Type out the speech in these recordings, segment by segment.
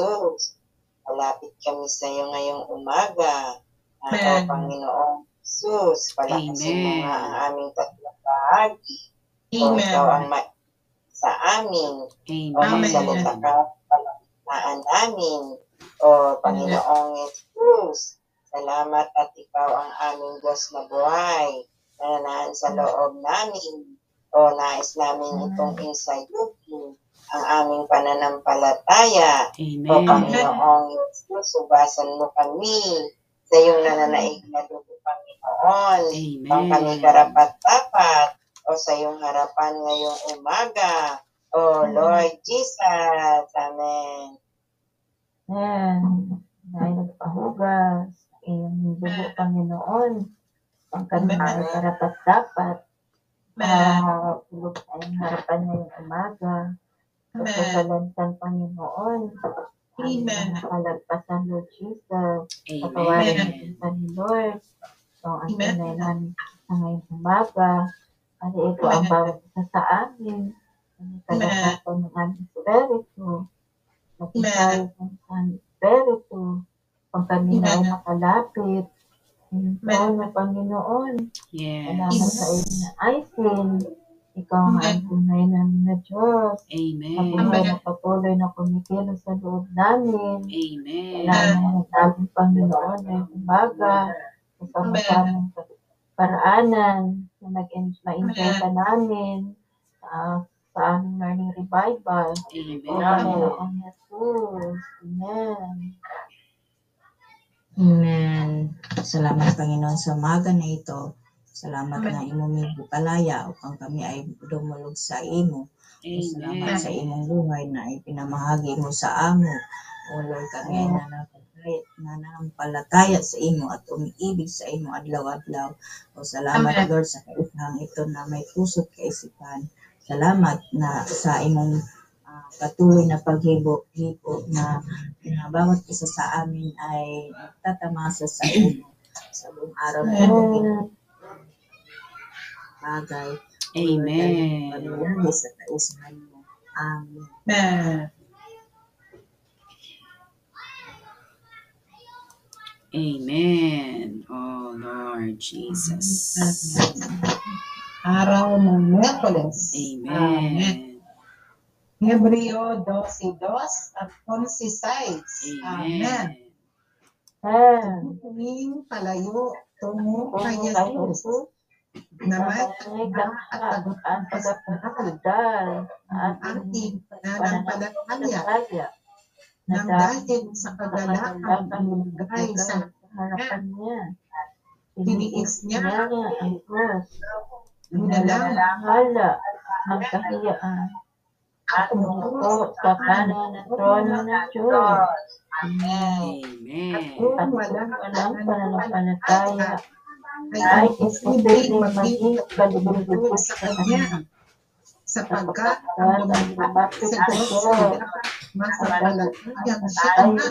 Jesus. Malapit kami sa iyo ngayong umaga. Amen. Panginoong Jesus, palakasin mo Amen. nga ang aming tatlong bahagi. O ikaw ang Amen. ma- sa amin. O Amen. magsalita ka palakaan namin. O Panginoong Jesus, salamat at ikaw ang aming Diyos na buhay. Nananahan sa loob namin. O nais namin itong inside looking ang aming pananampalataya. O Amen. Panginoong Jesus, subasan mo kami sa iyong nananaig na dugo, Panginoon. Ang kami Amen. karapat-dapat o sa iyong harapan ngayong umaga. O Lord Jesus, Amen. Ayan. Dahil nagpahugas, iyong dugo, Panginoon. Ang kanilang karapat dapat. Amen. Uh, tulog tayong harapan ngayong umaga. Amen. Pagkasalantan, Panginoon. Amen. Ang kalagpasan, Lord Jesus. Amen. Patawarin sa ni Lord. So, ang namin sa ngayong umaga. Ano ito ang bawat isa sa amin. Ang kalagpasan ng aming spirito. Magkakaroon ng aming spirito. Pang kami na ay makalapit. Na Panginoon. Yes. Salamat sa iyo na Aisin. Ikaw ang Amen. ang tunay namin na Diyos. Na Amen. buhay na patuloy na kumikilos sa loob namin. Amen. Kailangan ng aming Panginoon ay umaga sa sama-samang paraanan na mag-enjoy ka namin ah, sa aming learning revival. O Amen. Panginoon Jesus. Amen. Amen. Salamat Panginoon sa umaga na ito. Salamat na imong palaya upang kami ay dumulog sa imo. Salamat Amen. sa imong buhay na ipinamahagi mo sa amo. O Lord, kami ay nananampalataya, nananampalataya sa imo at umiibig sa imo adlaw-adlaw. O salamat Amen. Lord sa kaisang ito na may puso't kaisipan. Salamat na sa imong ah, patuloy na paghibo hibo na, na bawat isa sa amin ay tatamasa sa imo sa buong araw na ito Amen. Bagay. Amen. Paglalagay sa kausahan mo. Amen. Amen. Amen. Oh Lord Jesus. Araw ng Miyerkules. Amen. Hebreo 12.2 at 11.6. Amen. Amen. Huwing palayo tungo kay Kung kay Jesus Jesus, na may Namanig ang at tagapagdal ang at ating pananampalataya nang dahil sa kagalakan ng lugay sa harapan niya. Tiniis niya ang cross. Dinalang Hala ang kahiyaan at umupo sa kanan ng trono ng Diyos. Amen. At kung walang walang pananampalataya, ay imposibleng maging kalugod sa Kanya sapagkat At ang ang lumapit sa Diyos ay dapat masapalatayang siya na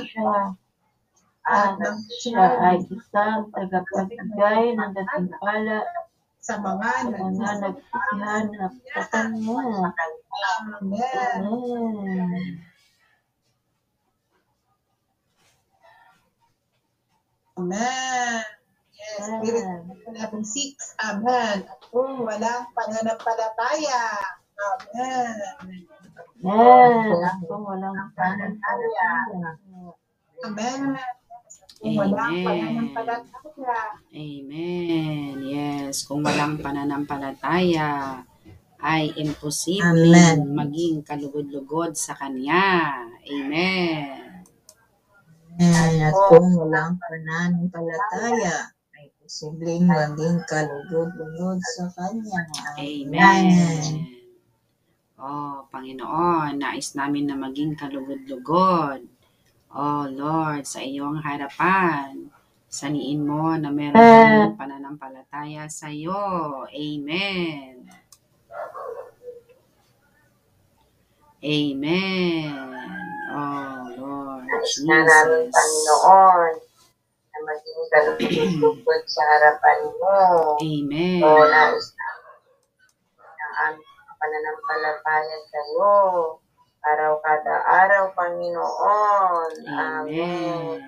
at siya ay isang tagapagbigay ng gantimpala sa mga nagsisihanap sa Kanya. Amen. Amen. Amen. Yes, Spirit 11.6. Amen. At kung walang pananampalataya. Amen. Amen. Kung walang pananampalataya. Amen. Kung walang Amen. pananampalataya. Amen. Yes, kung walang pananampalataya, ay imposible Amen. maging kalugod-lugod sa Kanya. Amen. Amen. At kung walang pananampalataya, posibleng maging kalugod-lugod sa Kanya. Amen. Oh, Panginoon, nais namin na maging kalugod-lugod. Oh, Lord, sa iyong harapan, saniin mo na meron kaming pananampalataya sa iyo. Amen. Amen. Oh, Lord Nais na namin, Jesus. Panginoon, maging kalugod sa harapan mo. Amen. O nais na ng aming pananampalataya sa iyo. araw kada araw, Panginoon. Amen.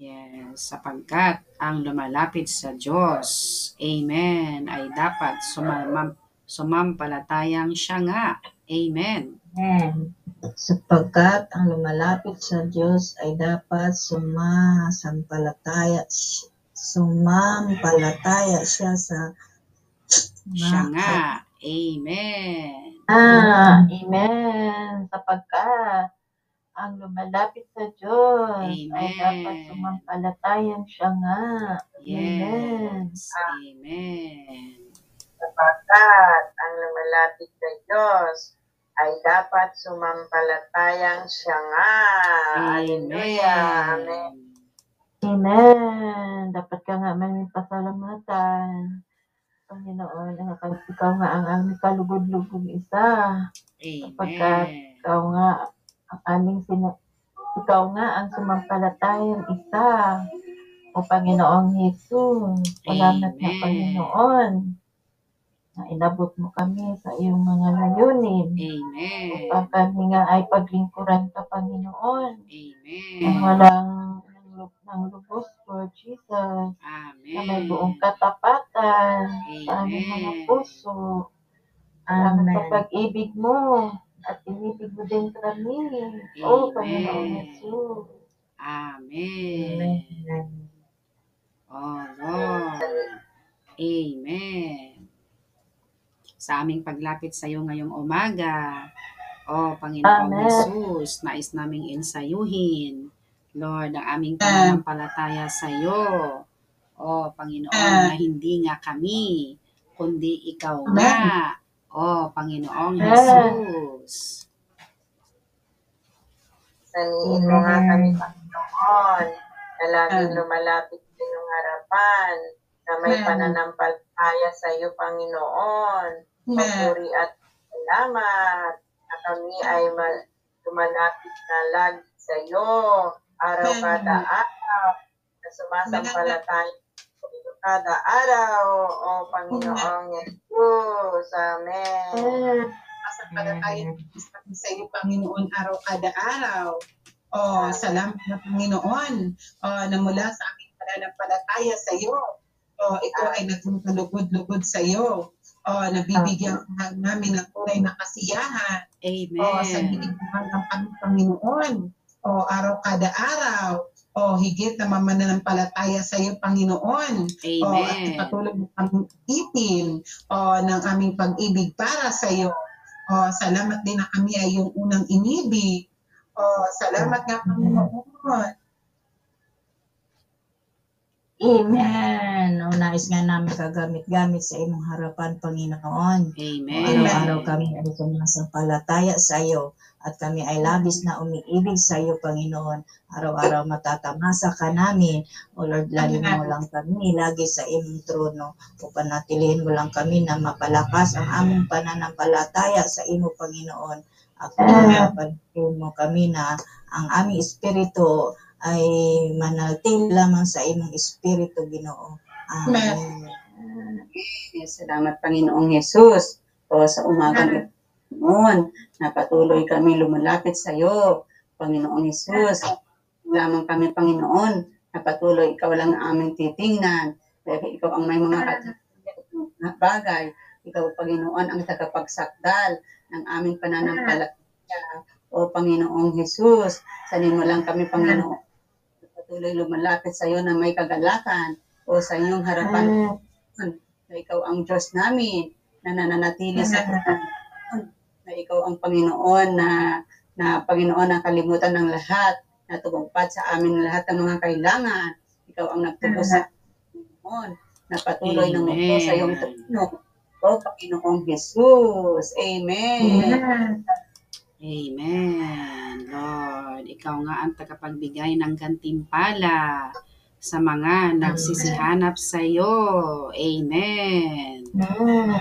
Yes, sapagkat ang lumalapit sa Diyos, Amen, ay dapat sumam sumampalatayang siya nga. Amen. Amen. Sapagkat ang lumalapit sa Diyos ay dapat sumasampalataya, sumampalataya siya sa Siya nga. Amen. Ah, amen. Sapagkat ang lumalapit sa Diyos ay Amen. dapat sumampalatayan siya nga. Amen. Yes. Amen. Sapagkat ang lumalapit sa Diyos ay dapat sumampalatayang siya nga. Hallelujah. Amen. Amen. Dapat ka nga may pasalamatan. Panginoon, ang ikaw nga ang aming kalugod-lugod isa. Amen. ikaw nga ang aming sina ikaw nga ang sumampalatayang isa. O Panginoong Jesus, salamat na Amen. Panginoon na inabot mo kami sa iyong mga layunin. Amen. Upang kami nga ay paglingkuran ka, Panginoon. Amen. Ang walang ng, lu- ng lubos, Lord Jesus. Amen. Na may buong katapatan sa aming mga Amen. puso. Amen. sa pag-ibig mo. At inibig mo din kami. O Panginoong Amen. Jesus. Amen. Oh Lord. Amen. Sa aming paglapit sa iyo ngayong umaga, O Panginoong Amen. Jesus, nais naming insayuhin, Lord, ang aming pananampalataya sa iyo. O Panginoon, na hindi nga kami, kundi ikaw nga. O Panginoong Amen. Jesus. Saniin mo nga kami, Panginoon, na laging lumalapit sa iyong harapan, na may pananampalataya sa iyo, Panginoon. Papuri at salamat na kami ay ma- lumalapit na lagi sa iyo, araw kada araw, na sumasampalataya kada araw, o Panginoong Jesus. Amen. Amen. Sasampalataya sa iyo, Panginoon, araw kada araw. O, salamat na Panginoon o, na mula sa aming pananampalataya sa iyo. O, ito ay naging kalugod-lugod sa iyo. O, nabibigyan ka namin ng tunay na kasiyahan. O, sa Amen. binigyan ng aming Panginoon. O, araw kada araw. O, higit na mamananampalataya sa iyo, Panginoon. O, at Amen. ipatuloy mo kami itin o, ng aming pag-ibig para sa iyo. O, salamat din na kami ay yung unang inibig. O, salamat nga, Panginoon. Amen. O nais nga namin kagamit-gamit sa imong harapan, Panginoon. Amen. Araw-araw kami ay sumasampalataya sa iyo at kami ay labis na umiibig sa iyo, Panginoon. Araw-araw matatamasa ka namin. O Lord, lalo mo lang kami lagi sa imong trono. O panatilihin mo lang kami na mapalakas ang aming pananampalataya sa imo, Panginoon. At panatilihin mo kami na ang aming espiritu ay manaltil lamang sa imong espiritu, Ginoo. Amen. Salamat Panginoong Yesus o sa umagang ito. Noon, na patuloy kami lumalapit sa iyo, Panginoong Yesus. Lamang kami, Panginoon, na patuloy ikaw lang ang aming titingnan. Dahil ikaw ang may mga bagay. Ikaw, Panginoon, ang tagapagsakdal ng aming pananampalataya. O Panginoong Yesus, sanin mo lang kami, Panginoon. Patuloy lumalapit sa iyo na may kagalakan o sa iyong harapan Amen. na ikaw ang Diyos namin na nananatili sa Panginoon, na ikaw ang Panginoon na na Panginoon na kalimutan ng lahat, na tumugpad sa amin lahat ng mga kailangan. Ikaw ang nagtubo sa Panginoon, na patuloy na mupo sa iyong trono. O Panginoong Jesus. Amen. Amen. Lord, ikaw nga ang tagapagbigay ng gantimpala sa mga nagsisihanap sa iyo. Amen. Amen.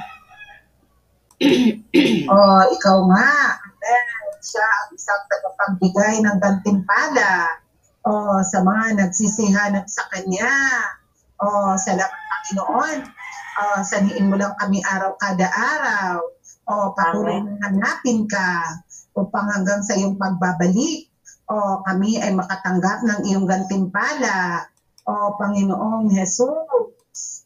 O, ikaw nga. Amen. Siya ang isang tagapagbigay ng gantimpala. O, sa mga nagsisihanap sa Kanya. O, salamat Panginoon. O, saniin mo lang kami araw kada araw. O patuloy na hanapin ka upang hanggang sa iyong pagbabalik o kami ay makatanggap ng iyong gantimpala o Panginoong Jesus.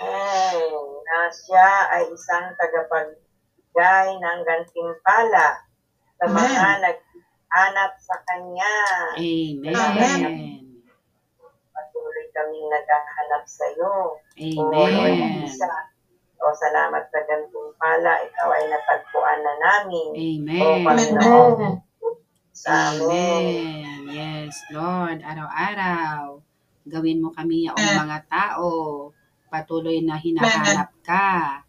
Ay, na siya ay isang tagapagbigay ng gantimpala sa mga Amen. naghanap sa Kanya. Amen. Patuloy kaming naghahanap sa iyo. O, Amen. isa. O, salamat sa gantimpala. Ikaw ay natagpuan na namin. Amen. Panginoon. Amen. Sa. Amen. Yes, Lord. Araw-araw, gawin mo kami ang mga tao. Patuloy na hinahanap ka.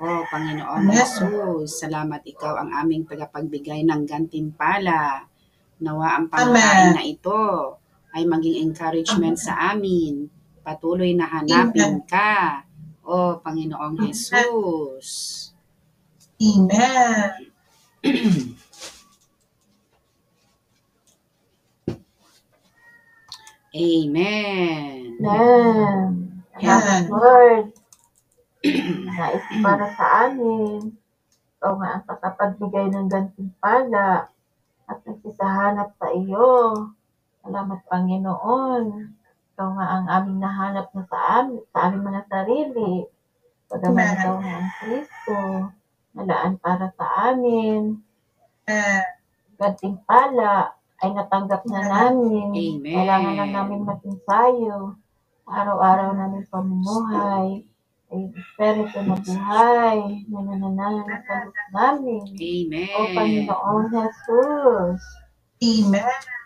O Panginoon. Jesus, salamat ikaw ang aming tagapagbigay ng gantimpala. Nawa ang Amen. pagkain na ito ay maging encouragement sa amin. Patuloy na hanapin ka. O Panginoong Jesus. Amen. Amen. Amen. Amen. Lord, nais para sa amin. Ikaw nga ang kakapagbigay ng gantimpala at nagsisahanap sa iyo. Salamat, Panginoon. Ikaw nga ang aming nahanap na sa amin, sa aming mga sarili. Pagaman Amen. ikaw nga ang Kristo, nalaan para sa amin. Amen. Gantimpala ay natanggap na namin. Amen. Kailangan na namin matinsayo. Araw-araw namin pamumuhay. Ay Espiritu na buhay na nanananan sa namin. Amen. O Panginoon Jesus. Amen.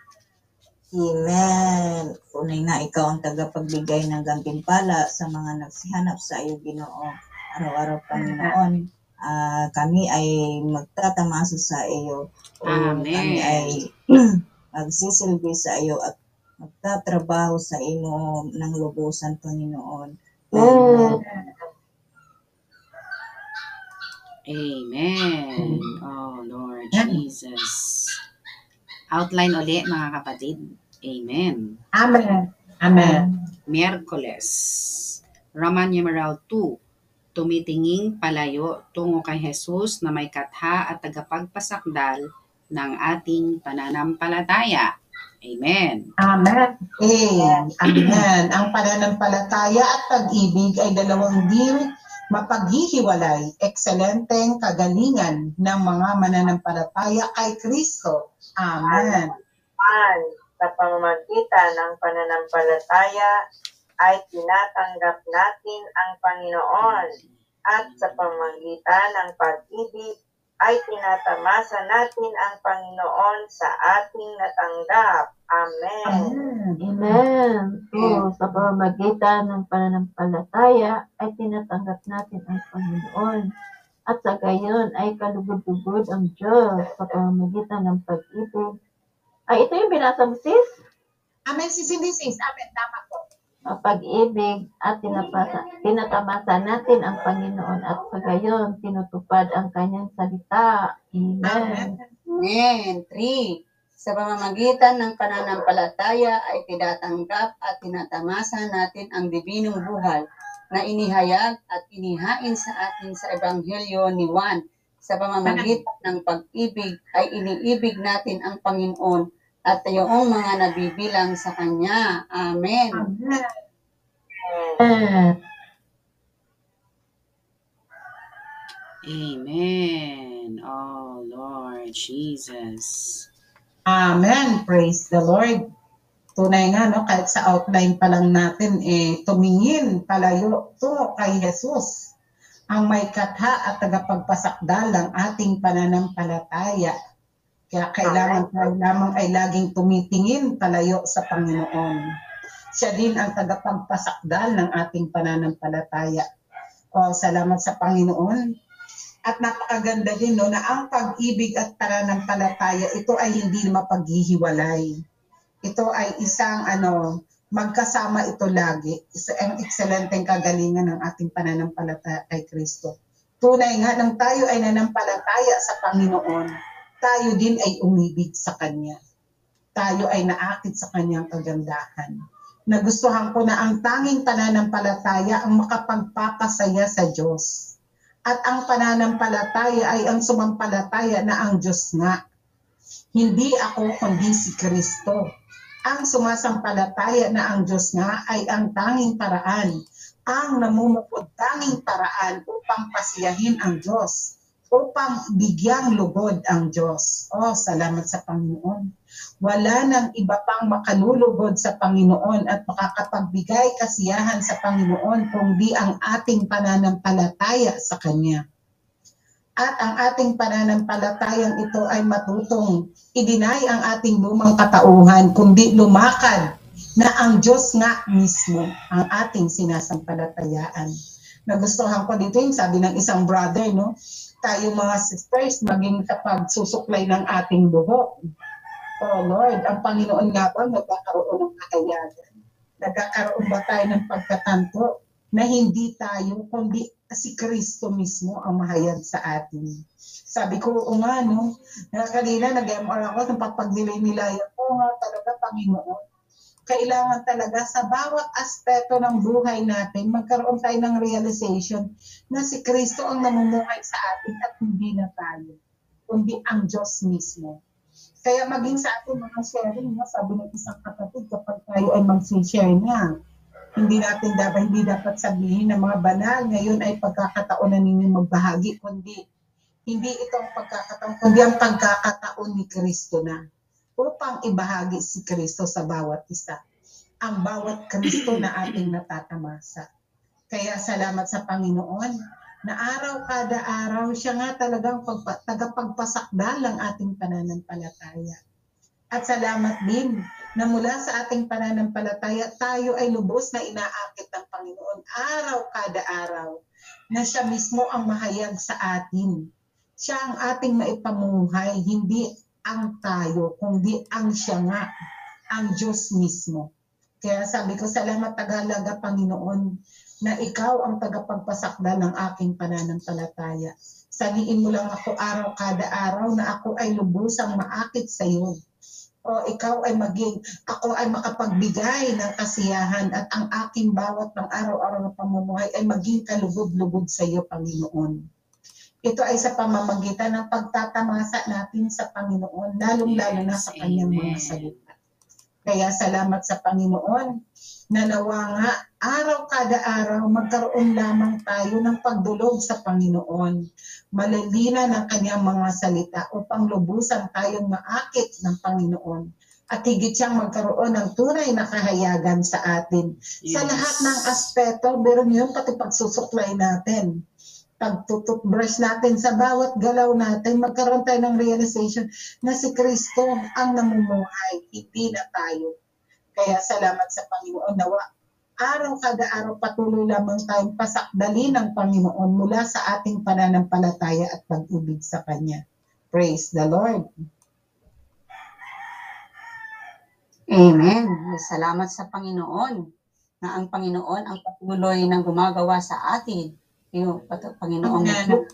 Amen. Tunay na ikaw ang tagapagbigay ng gantimpala sa mga nagsihanap sa iyo, Ginoo. Araw-araw, Panginoon. Ah, kami ay magtatamasa sa iyo. O Amen. Kami ay magsisilbi sa iyo at magtatrabaho sa imo ng lubusan, Panginoon. Amen. Amen. Oh, Lord Jesus. Outline uli, mga kapatid. Amen. Amen. Amen. Miyerkules. Roman numeral 2. Tumitinging palayo tungo kay Jesus na may katha at tagapagpasakdal ng ating pananampalataya. Amen. Amen. Amen. Amen. Ang pananampalataya at pag-ibig ay dalawang di mapaghihiwalay. Ekselenteng kagalingan ng mga mananampalataya kay Kristo. Amen. At sa pamamagitan ng pananampalataya ay tinatanggap natin ang Panginoon at sa pamamagitan ng pag-ibig ay tinatamasa natin ang Panginoon sa ating natanggap. Amen. Amen. Amen. So, sa pamamagitan ng pananampalataya ay tinatanggap natin ang Panginoon. At sa gayon ay kalugod-lugod ang Diyos sa pamamagitan ng pag-ibig. Ay, ito yung binasa mo, sis? Amen, si Cindy sis. Amen. Tama po. Ang pag-ibig at tinapasa, tinatamasa natin ang Panginoon at sa gayon tinutupad ang kanyang salita. Amen. Amen. Three. Sa pamamagitan ng pananampalataya ay tinatanggap at tinatamasa natin ang dibinong buhay na inihayag at inihain sa atin sa Ebanghelyo ni Juan. Sa pamamagitan ng pag-ibig ay iniibig natin ang Panginoon at yung mga nabibilang sa Kanya. Amen. Amen. Amen. Oh, Lord Jesus. Amen. Praise the Lord. Tunay nga, no, kahit sa outline pa lang natin, eh, tumingin palayo tungo kay Jesus ang may katha at tagapagpasakdal ng ating pananampalataya. Kaya kailangan tayo lamang ay laging tumitingin palayo sa Panginoon. Siya din ang tagapagpasakdal ng ating pananampalataya. O, salamat sa Panginoon. At napakaganda din no, na ang pag-ibig at pananampalataya, ito ay hindi mapaghihiwalay. Ito ay isang ano, magkasama ito lagi. Isa ang ekselenteng kagalingan ng ating pananampalataya kay Kristo. Tunay nga nang tayo ay nanampalataya sa Panginoon, tayo din ay umibig sa Kanya. Tayo ay naakit sa Kanyang kagandahan. Nagustuhan ko na ang tanging pananampalataya ang makapagpapasaya sa Diyos At ang pananampalataya ay ang sumampalataya na ang Diyos nga. Hindi ako kundi si Kristo. Ang sumasampalataya na ang Diyos nga ay ang tanging paraan, ang namumukod tanging paraan upang pasiyahin ang Diyos, upang bigyang lugod ang Diyos. Oh, salamat sa Panginoon. Wala nang iba pang makalulugod sa Panginoon at makakapagbigay kasiyahan sa Panginoon kundi ang ating pananampalataya sa Kanya. At ang ating pananampalatayang ito ay matutong idinay ang ating lumang katauhan kundi lumakad na ang Diyos nga mismo ang ating sinasampalatayaan. Nagustuhan ko dito yung sabi ng isang brother, no? Tayo mga sisters, maging sa pagsusuklay ng ating buhok. Oh Lord, ang Panginoon nga ba nagkakaroon ng kakayanan? Nagkakaroon ba tayo ng pagkatanto na hindi tayo, kundi si Kristo mismo ang mahayag sa atin. Sabi ko, o nga, no, na kanina nag-MR ako, nung papagdilay-nilayan ko nga talaga, Panginoon, kailangan talaga sa bawat aspeto ng buhay natin, magkaroon tayo ng realization na si Kristo ang namumuhay sa atin at hindi na tayo, kundi ang Diyos mismo. Kaya maging sa atin mga sharing, no, sabi ng isang kapatid, kapag tayo ay mag-share na, hindi natin dapat hindi dapat sabihin na mga banal ngayon ay pagkakataon na ninyong magbahagi kundi hindi itong pagkakataon kundi ang pagkakataon ni Kristo na upang ibahagi si Kristo sa bawat isa. Ang bawat Kristo na ating natatamasa. Kaya salamat sa Panginoon na araw kada araw siya nga talagang pagpa, tagapagpasakdal ng ating pananampalataya at salamat din na mula sa ating pananampalataya, tayo ay lubos na inaakit ng Panginoon araw kada araw na siya mismo ang mahayag sa atin. Siya ang ating maipamuhay, hindi ang tayo, kundi ang siya nga, ang Diyos mismo. Kaya sabi ko, salamat Tagalaga, Panginoon, na ikaw ang tagapagpasakda ng aking pananampalataya. Saliin mo lang ako araw kada araw na ako ay lubusang maakit sa iyo o ikaw ay maging, ako ay makapagbigay ng kasiyahan at ang aking bawat ng araw-araw na pamumuhay ay maging kalugod-lugod sa iyo, Panginoon. Ito ay sa pamamagitan ng pagtatamasa natin sa Panginoon, lalong-lalo na sa Yes, kanyang mga amen. salita. Kaya salamat sa Panginoon na nawa nga araw kada araw magkaroon lamang tayo ng pagdulog sa Panginoon. Malalina ng kanyang mga salita upang lubusan tayong maakit ng Panginoon at higit siyang magkaroon ng tunay na kahayagan sa atin. Sa Yes. lahat ng aspeto, meron yun pati pagsusuklay natin. Pagtututbrush natin sa bawat galaw natin, magkaroon tayo ng realization na si Kristo ang namumuhay, hindi na tayo. Kaya salamat sa Panginoon nawa. Araw kada araw patuloy lamang tayong pasakdali ng Panginoon mula sa ating pananampalataya at pag-ibig sa Kanya. Praise the Lord. Amen. Salamat sa Panginoon na ang Panginoon ang patuloy ng gumagawa sa atin. Yung pat- Panginoong Amen. Diyos,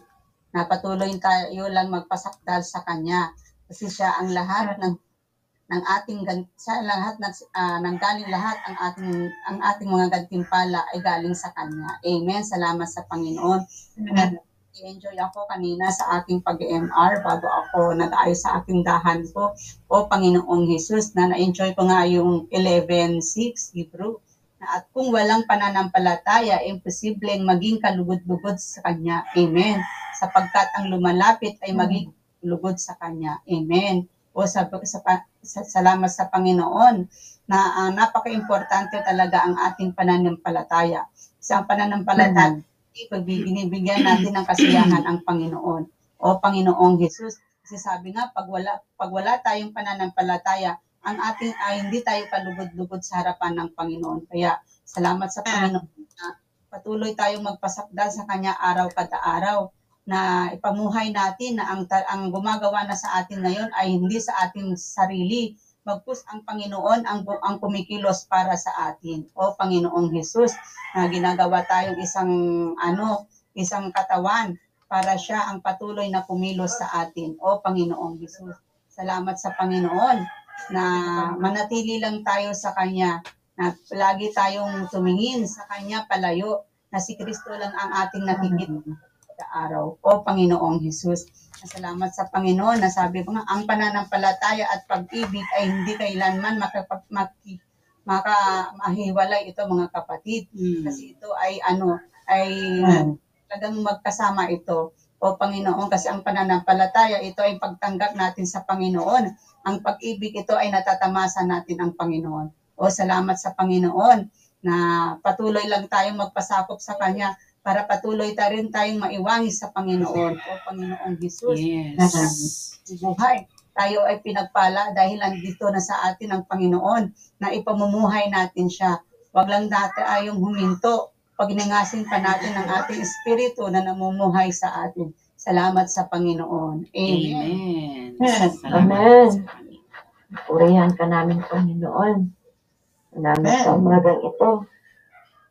na patuloy tayo lang magpasakdal sa Kanya. Kasi siya ang lahat ng ng ating sa lahat ng ah, ng galing lahat ang ating ang ating mga gantimpala ay galing sa kanya. Amen. Salamat sa Panginoon. enjoy ako kanina sa aking pag-MR bago ako nag-ayos sa aking dahan ko. O Panginoong Jesus, na na-enjoy ko nga yung 11.6 Hebrew. Na at kung walang pananampalataya, imposibleng maging kalugod-lugod sa Kanya. Amen. Sapagkat ang lumalapit ay maging lugod sa Kanya. Amen. O sa, sa, sa salamat sa Panginoon na ah, napaka-importante talaga ang ating pananampalataya. Sa pananampalataya, pag binibigyan natin ng kasiyahan ang Panginoon o Panginoong Jesus. Kasi sabi nga, pag wala, pag wala tayong pananampalataya, ang ating ay hindi tayo kalugod-lugod sa harapan ng Panginoon. Kaya salamat sa Panginoon na patuloy tayong magpasakdal sa Kanya araw kada araw na ipamuhay natin na ang, ang gumagawa na sa atin ngayon ay hindi sa ating sarili, magpus ang Panginoon ang, ang kumikilos para sa atin. O Panginoong Jesus, na ginagawa tayong isang ano, isang katawan para siya ang patuloy na kumilos sa atin. O Panginoong Jesus, salamat sa Panginoon na manatili lang tayo sa Kanya, na lagi tayong tumingin sa Kanya palayo, na si Kristo lang ang ating nakikita kada araw. O Panginoong Jesus, salamat sa Panginoon na sabi ko nga, ang pananampalataya at pag-ibig ay hindi kailanman makapag, maki, maka, mahiwalay ito mga kapatid. Mm. Kasi ito ay ano, ay talagang magkasama ito. O Panginoon, kasi ang pananampalataya, ito ay pagtanggap natin sa Panginoon. Ang pag-ibig, ito ay natatamasa natin ang Panginoon. O salamat sa Panginoon na patuloy lang tayong magpasakop sa Kanya para patuloy ta rin tayong maiwangi sa Panginoon. O Panginoong Jesus, Yes. buhay. Tayo ay pinagpala dahil andito na sa atin ang Panginoon na ipamumuhay natin siya. Huwag lang dati ayong huminto. Pagningasin pa natin ang ating espiritu na namumuhay sa atin. Salamat sa Panginoon. Amen. Amen. Amen. Panginoon. Purihan ka namin, Panginoon. Salamat sa umagang ito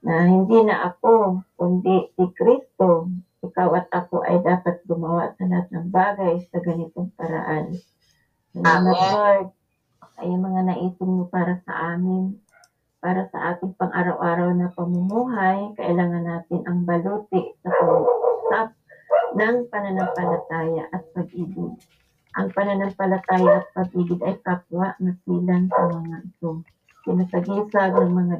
na hindi na ako, kundi si Kristo. Ikaw at ako ay dapat gumawa sa lahat ng bagay sa ganitong paraan. Salamat, Amen. Lord. Ay mga naisin mo para sa amin, para sa ating pang-araw-araw na pamumuhay, kailangan natin ang baluti sa pag-usap ng pananampalataya at pag-ibig. Ang pananampalataya at pag-ibig ay kapwa na silang sa mga ito. Sinasagisag ng mga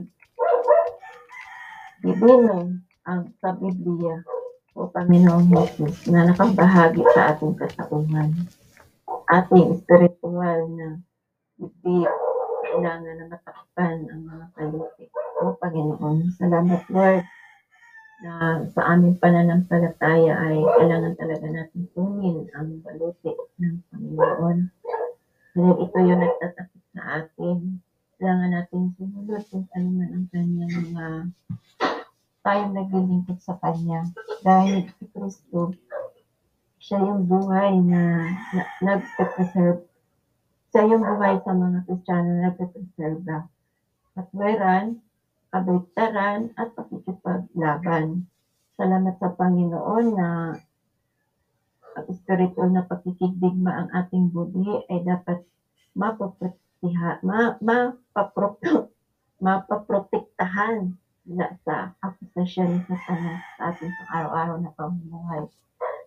bibino ang sa Biblia o Panginoong Jesus na nakabahagi sa ating kasauhan. Ating spiritual na bibig na matakpan ang mga kaluti. O Panginoon, salamat Lord na sa aming pananampalataya ay kailangan talaga natin tunin ang baluti ng Panginoon. Dahil ito yung nagtatakip sa atin. Kailangan natin sumunod kung ano man ang kanyang mga tayong naglilingkod sa Kanya. Dahil si Kristo, siya yung buhay na, na nagpe-preserve. Siya yung buhay sa mga Kristiyano na nagpe-preserve. Katwiran, kabaligtaran, at pakikipaglaban. Salamat sa Panginoon na ang spiritual na pakikigdigma ang ating budi ay dapat mapaprotektahan, ma, mapapro, mapaprotektahan mula sa akusasyon ni Satanas sa ating pang-araw-araw na pamumuhay.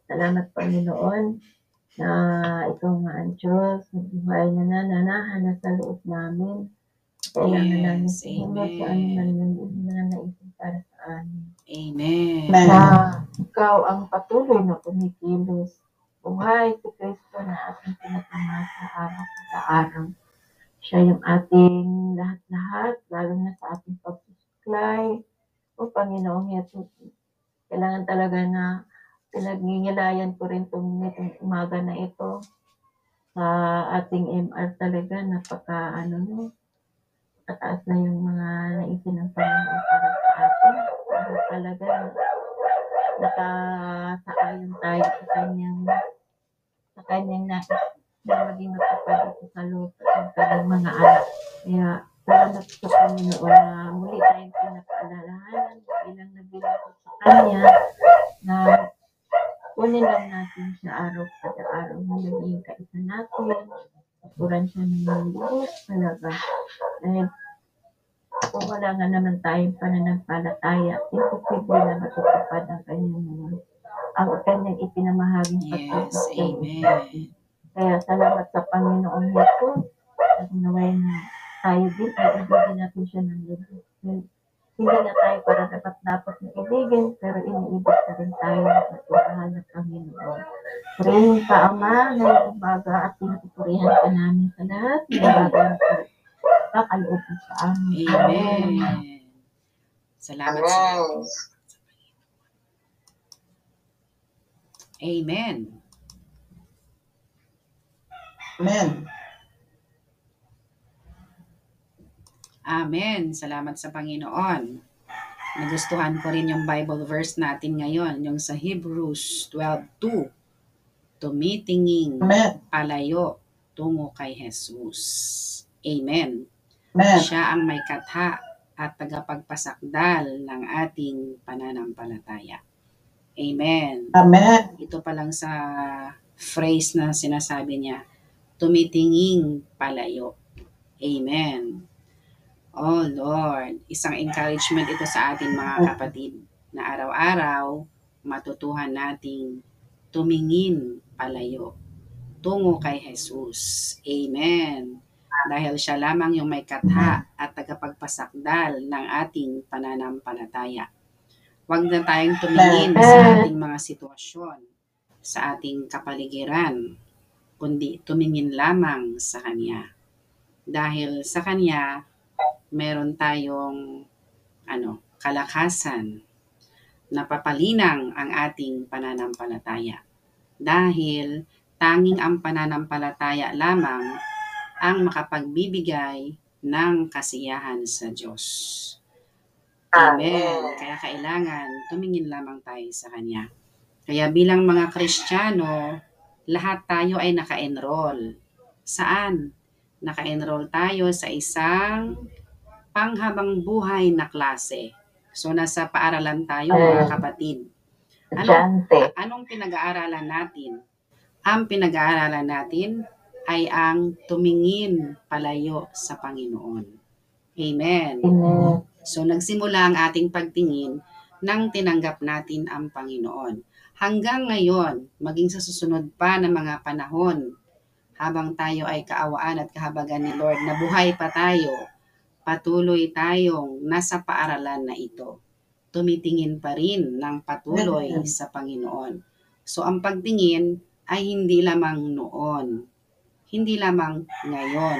Salamat Panginoon na ikaw nga ang Diyos, na buhay na nananahan na sa loob namin. Yes, sa amen. Amen. Amen. na ikaw ang patuloy na kumikilos. Buhay si Kristo na ating pinatamasa araw sa araw. Siya yung ating lahat-lahat, lalo na sa ating pagsusuklay. O Panginoong Jesus, kailangan talaga na pinagngingalayan ko rin itong itong umaga na ito sa ating MR talaga napaka ano no kataas na yung mga naisin ng Panginoon para sa atin. Pero talaga nakasaayon tayo sa kanyang sa kanyang nais na maging matupad sa lupa ng kanyang mga anak. Kaya salamat sa Panginoon na muli tayong pinapaalalahanan bilang naglilingkod sa Kanya na kunin lang natin siya araw kada araw na maging kaisa natin. Turan siya ng lubos talaga. Dahil kung wala nga naman tayong pananampalataya, imposible na matutupad ang kanyang mga ang kanyang ipinamahaging Yes, amen. Kaya salamat sa Panginoong Jesus at naway na tayo din ay ibigin natin siya ng. Dahil Hindi na tayo para dapat dapat na ibigin, pero iniibig na rin tayo sa mahal na Panginoon. Purihin ka, Ama, ngayong umaga at pinapupurihan ka namin sa lahat ng bagay na kakaloob mo sa amin. Amen. Salamat sa Amen. Amen. Amen. Amen. Salamat sa Panginoon. Nagustuhan ko rin yung Bible verse natin ngayon, yung sa Hebrews 12.2. Tumitinging Amen. palayo tungo kay Jesus. Amen. Amen. Siya ang may katha at tagapagpasakdal ng ating pananampalataya. Amen. Amen. Ito pa lang sa phrase na sinasabi niya, tumitinging palayo. Amen. Oh Lord, isang encouragement ito sa atin mga kapatid na araw-araw matutuhan nating tumingin palayo tungo kay Jesus. Amen. Dahil siya lamang yung may katha at tagapagpasakdal ng ating pananampalataya. Huwag na tayong tumingin sa ating mga sitwasyon, sa ating kapaligiran, kundi tumingin lamang sa Kanya. Dahil sa Kanya, meron tayong ano, kalakasan, napapalinang ang ating pananampalataya. Dahil tanging ang pananampalataya lamang ang makapagbibigay ng kasiyahan sa Diyos. Amen. Kaya kailangan tumingin lamang tayo sa Kanya. Kaya bilang mga Kristiyano, lahat tayo ay naka-enroll. Saan? Naka-enroll tayo sa isang panghabang buhay na klase. So nasa paaralan tayo mga kapatid. Ano, Estudyante. anong pinag-aaralan natin? Ang pinag-aaralan natin ay ang tumingin palayo sa Panginoon. Amen. Amen. So nagsimula ang ating pagtingin nang tinanggap natin ang Panginoon. Hanggang ngayon, maging sa susunod pa na mga panahon, habang tayo ay kaawaan at kahabagan ni Lord, na buhay pa tayo, patuloy tayong nasa paaralan na ito. Tumitingin pa rin ng patuloy sa Panginoon. So ang pagtingin ay hindi lamang noon, hindi lamang ngayon,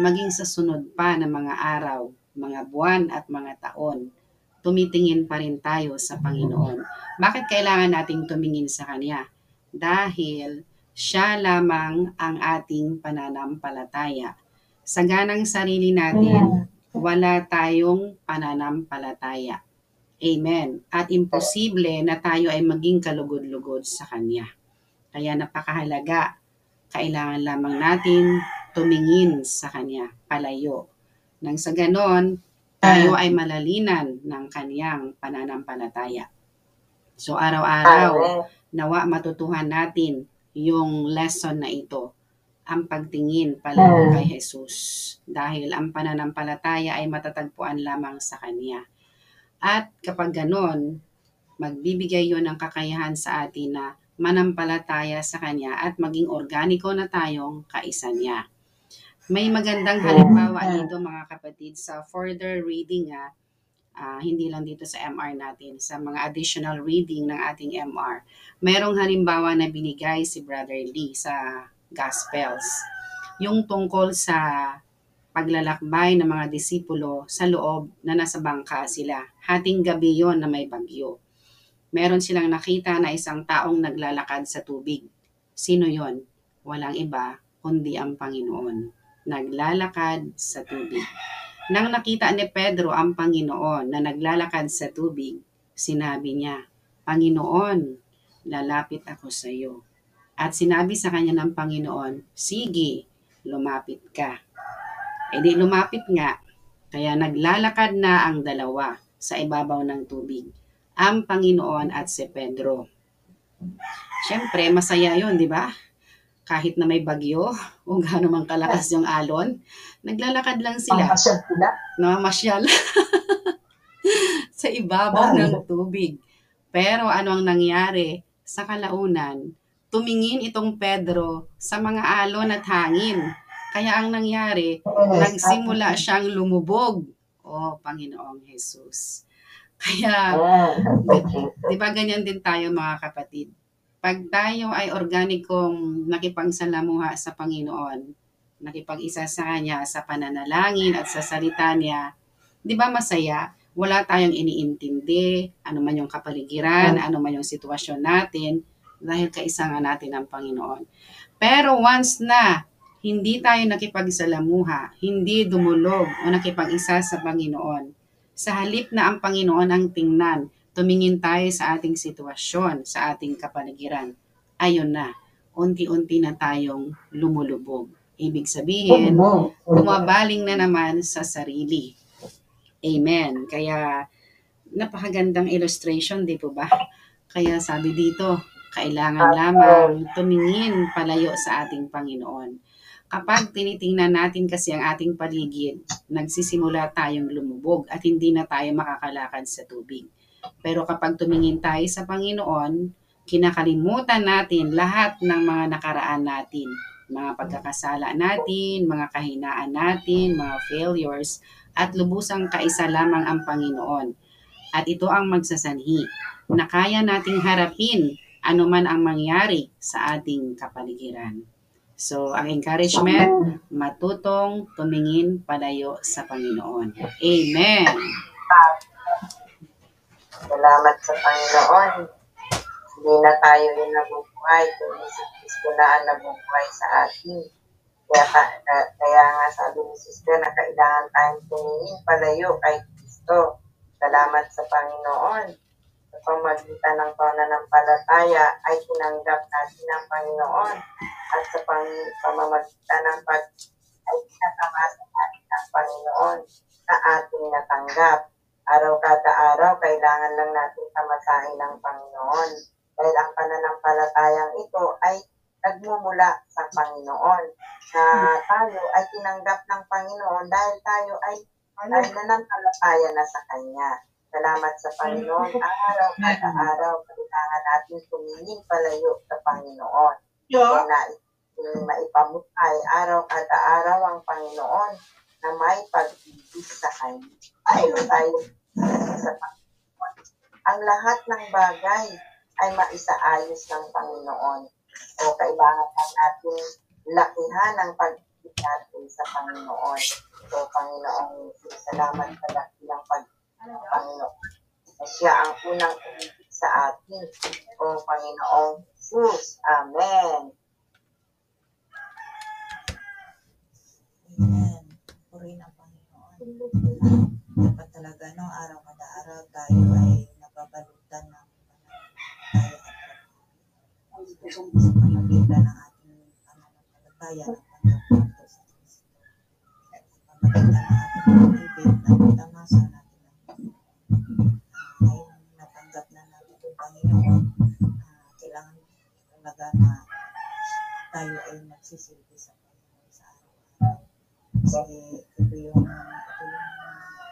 maging sa sunod pa na mga araw, mga buwan at mga taon, tumitingin pa rin tayo sa Panginoon. Bakit kailangan nating tumingin sa Kanya? Dahil siya lamang ang ating pananampalataya. Sa ganang sarili natin, wala tayong pananampalataya. Amen. At imposible na tayo ay maging kalugod-lugod sa Kanya. Kaya napakahalaga, kailangan lamang natin tumingin sa Kanya, palayo. Nang sa ganon, tayo ay malalinan ng Kanyang pananampalataya. So araw-araw, nawa matutuhan natin yung lesson na ito, ang pagtingin palayo kay Jesus. Dahil ang pananampalataya ay matatagpuan lamang sa Kanya. At kapag ganon, magbibigay yon ng kakayahan sa atin na manampalataya sa Kanya at maging organiko na tayong kaisa niya. May magandang halimbawa dito mga kapatid sa further reading ah, ah, hindi lang dito sa MR natin, sa mga additional reading ng ating MR. Merong halimbawa na binigay si Brother Lee sa Gospels. Yung tungkol sa paglalakbay ng mga disipulo sa loob na nasa bangka sila. Hating gabi yon na may bagyo. Meron silang nakita na isang taong naglalakad sa tubig. Sino yon? Walang iba kundi ang Panginoon. Naglalakad sa tubig. Nang nakita ni Pedro ang Panginoon na naglalakad sa tubig, sinabi niya, Panginoon, lalapit ako sa iyo. At sinabi sa kanya ng Panginoon, Sige, lumapit ka. E di lumapit nga, kaya naglalakad na ang dalawa sa ibabaw ng tubig, ang Panginoon at si Pedro. Siyempre, masaya yon di ba? Kahit na may bagyo o gaano mang kalakas yung alon, naglalakad lang sila Pangpasyal sila. namamasyal sa ibabaw ng tubig. Pero ano ang nangyari? Sa kalaunan, tumingin itong Pedro sa mga alon at hangin. Kaya ang nangyari, nagsimula siyang lumubog. Oh, Panginoong Jesus. Kaya, di ba ganyan din tayo mga kapatid? Pag tayo ay organikong nakipangsalamuha sa Panginoon, nakipag-isa sa Kanya sa pananalangin at sa salita niya, di ba masaya? Wala tayong iniintindi, ano man yung kapaligiran, ano man yung sitwasyon natin, dahil kaisa nga natin ang Panginoon. Pero once na hindi tayo nakipagsalamuha, hindi dumulog o nakipag-isa sa Panginoon, sa halip na ang Panginoon ang tingnan, tumingin tayo sa ating sitwasyon, sa ating kapaligiran, ayun na, unti-unti na tayong lumulubog. Ibig sabihin, bumabaling na naman sa sarili. Amen. Kaya, napakagandang illustration, di po ba? Kaya sabi dito, kailangan lamang tumingin palayo sa ating Panginoon. Kapag tinitingnan natin kasi ang ating paligid, nagsisimula tayong lumubog at hindi na tayo makakalakad sa tubig. Pero kapag tumingin tayo sa Panginoon, kinakalimutan natin lahat ng mga nakaraan natin, mga pagkakasala natin, mga kahinaan natin, mga failures, at lubusang kaisa lamang ang Panginoon. At ito ang magsasanhi na kaya nating harapin anuman ang mangyari sa ating kapaligiran. So, ang encouragement, matutong tumingin palayo sa Panginoon. Amen. Salamat sa Panginoon. Hindi na tayo yung nabubuhay, kundi si Kristo na ang nabubuhay sa atin. Kaya, ka- ka- kaya nga sabi ni Sister na kailangan tayong tumingin palayo kay Kristo. Salamat sa Panginoon. Sa pamagitan ng pananampalataya ay tinanggap natin ang Panginoon at sa pang- pamamagitan ng pag ay pinatamasa natin ang Panginoon na ating natanggap. Araw kada araw, kailangan lang natin tamasahin ng Panginoon. Dahil ang pananampalatayang ito ay nagmumula sa Panginoon. Na tayo ay tinanggap ng Panginoon dahil tayo ay, ay nanampalataya na sa Kanya. Salamat sa Panginoon. Araw kada araw, kailangan natin tumingin palayo sa Panginoon. Kaya na maipamukay araw kada araw ang Panginoon na may pag-ibig sa Kanya. Tayo tayo sa Panginoon. Ang lahat ng bagay ay maisaayos ng Panginoon. O kailangan lang natin lakihan ang pag-ibig natin sa Panginoon. So, Panginoon, salamat sa laki ng pag Panginoon. Na siya ang unang umibig sa atin. O Panginoong Jesus. Amen. Amen. Purihin ang Panginoon. Dapat talaga no, araw kada araw tayo ay nababalutan ng pananampalataya at sa pamagitan ng ating pananampalataya ng pamagitan ng ating pag-ibig na ay magsisilbi sa Panginoon sa araw-araw. Kasi ito yung, ito yung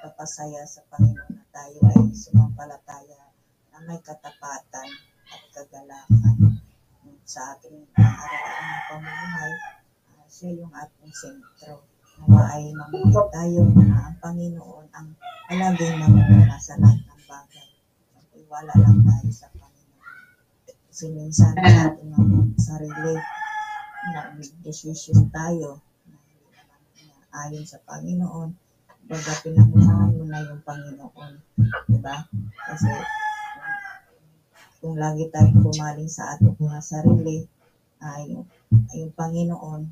papasaya sa Panginoon na tayo ay sumampalataya na may katapatan at kagalakan sa ating araw-araw na pamumuhay. ah, siya yung ating sentro. Nawa ay mamuhay tayo na ang Panginoon ang palaging namumuna sa lahat ng bagay. Iwala lang tayo sa Panginoon. Kasi minsan sa ating mga sarili, na decision tayo na ayon sa Panginoon, baga pinagunahan mo na yung Panginoon. Diba? Kasi kung lagi tayong pumaling sa ating mga sarili, ay ay yung Panginoon,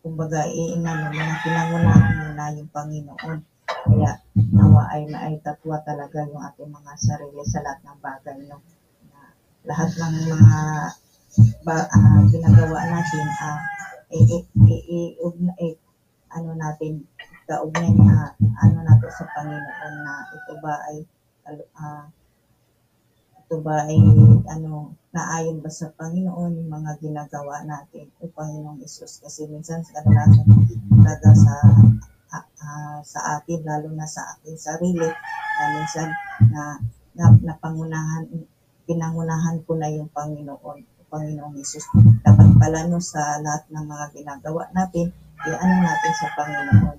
kumbaga, iinano mo na pinangunahan mo na yung Panginoon. Kaya, nawa ay maitatwa talaga yung ating mga sarili sa lahat ng bagay, no? Na lahat ng mga ba, ah, ginagawa natin, ah, i, i, i- ugna- i- ano natin, kaugnay na, ano nato sa Panginoon na ito ba ay, ah, ito ba ay, ano, naayon ba sa Panginoon yung mga ginagawa natin o Panginoong Isus kasi minsan sa kadalasan talaga sa ah, ah, sa atin lalo na sa ating sarili na minsan na, na napangunahan pinangunahan ko na yung Panginoon Panginoong Isus dapat pala no sa lahat ng mga ginagawa natin i-ano natin sa Panginoon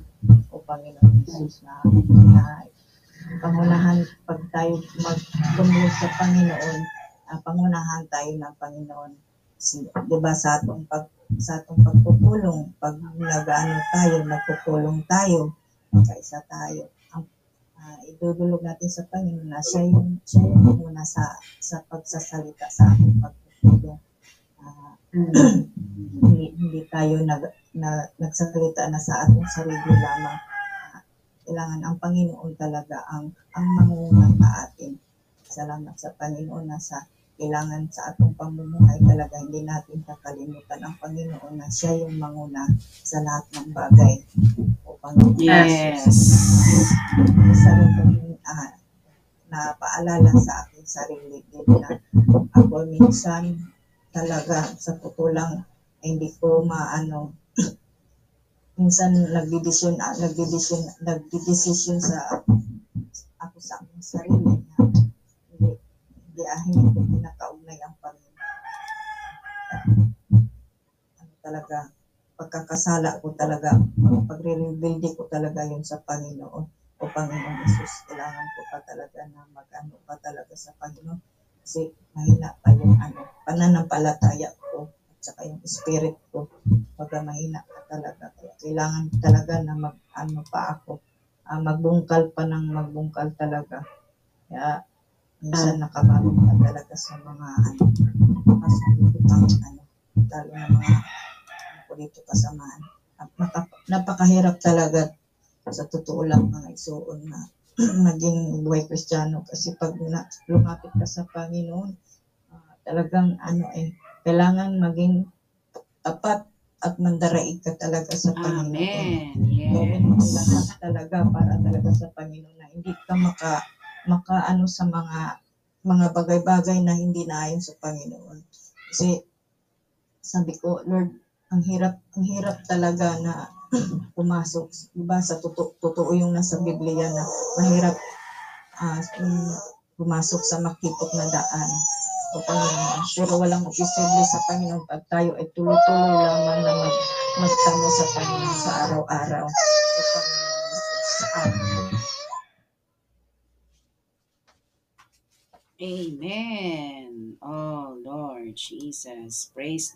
o Panginoong Isus na, na pangunahan pag tayo magtumulong sa Panginoon ang pangunahan tayo ng Panginoon. Si, 'di ba sa atong pag sa atong pagpupulong, pag nagaano tayo, nagpupulong tayo, kaisa tayo. Ang ah, idudulog natin sa Panginoon na siya yung siya yung muna sa sa pagsasalita sa ating pagpupulong. Ah, hindi, hindi tayo nag, na, nagsasalita na sa atong sarili lamang. Ah, kailangan ang Panginoon talaga ang ang mangunguna sa atin. Salamat sa Panginoon na sa kailangan sa atong pamumuhay talaga hindi natin kakalimutan ang Panginoon na siya yung manguna sa lahat ng bagay. O Panginoon. Yes. Isa rin kong ah, napaalala sa aking sarili din na ako minsan talaga sa putulang hindi ko maano minsan nagdidesisyon nagdidesisyon nagdidesisyon sa ako sa aming sarili na hindi, hindi ahin hindi nakaugnay ang Panginoon. Ano talaga, pagkakasala ko talaga, pagre-rebuild ko talaga yun sa Panginoon. O Panginoon Jesus, kailangan ko pa talaga na mag-ano pa talaga sa Panginoon. Kasi mahina pa yung ano, pananampalataya ko at saka yung spirit ko. Pagka mahina pa talaga. Kaya kailangan talaga na mag-ano pa ako. ah, magbungkal pa ng magbungkal talaga. Kaya minsan nakabalot na talaga sa mga ano, kasulutang ano, talo na mga ano dito kasamaan. Napaka, napakahirap talaga sa totoo lang mga isuon na naging buhay kristyano kasi pag na, lumapit ka sa Panginoon ah, talagang ano eh kailangan maging tapat at mandaraig ka talaga sa Panginoon Amen. gawin mo Yes. lahat talaga para talaga sa Panginoon na hindi ka maka maka ano sa mga mga bagay-bagay na hindi naayon sa Panginoon. Kasi sabi ko, Lord, ang hirap ang hirap talaga na pumasok, 'di ba? Sa totoo, totoo yung nasa Biblia na mahirap ah, yung pumasok sa makipot na daan. O Panginoon. Pero walang opisable sa Panginoon pag tayo ay tuloy-tuloy lamang na mag, magtamo sa Panginoon sa araw-araw. O Panginoon. Amen. Amen. Oh, Lord Jesus. Praise